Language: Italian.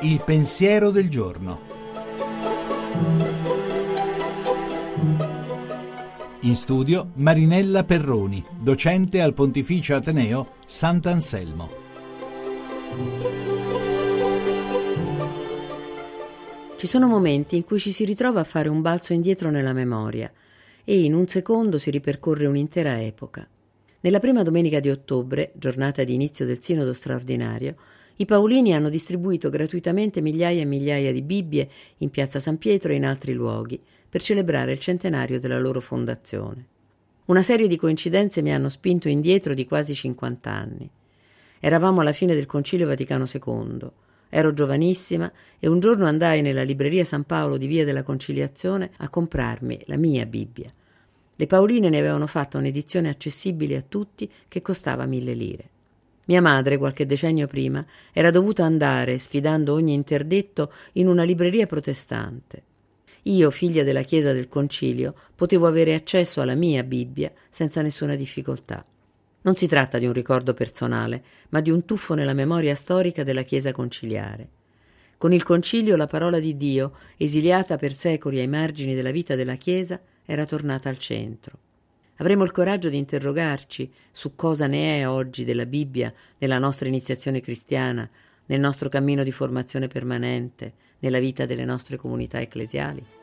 Il pensiero del giorno. In studio Marinella Perroni, docente al Pontificio Ateneo Sant'Anselmo. Ci sono momenti in cui ci si ritrova a fare un balzo indietro nella memoria e in un secondo si ripercorre un'intera epoca. Nella prima domenica di ottobre, giornata di inizio del Sinodo straordinario, i Paolini hanno distribuito gratuitamente migliaia e migliaia di Bibbie in piazza San Pietro e in altri luoghi per celebrare il centenario della loro fondazione. Una serie di coincidenze mi hanno spinto indietro di quasi 50 anni. Eravamo alla fine del Concilio Vaticano II. Ero giovanissima e un giorno andai nella libreria San Paolo di Via della Conciliazione a comprarmi la mia Bibbia. Le Paoline ne avevano fatta un'edizione accessibile a tutti che costava mille lire. Mia madre, qualche decennio prima, era dovuta andare, sfidando ogni interdetto, in una libreria protestante. Io, figlia della Chiesa del Concilio, potevo avere accesso alla mia Bibbia senza nessuna difficoltà. Non si tratta di un ricordo personale, ma di un tuffo nella memoria storica della Chiesa conciliare. Con il Concilio la parola di Dio, esiliata per secoli ai margini della vita della Chiesa, era tornata al centro. Avremo il coraggio di interrogarci su cosa ne è oggi della Bibbia nella nostra iniziazione cristiana, nel nostro cammino di formazione permanente, nella vita delle nostre comunità ecclesiali?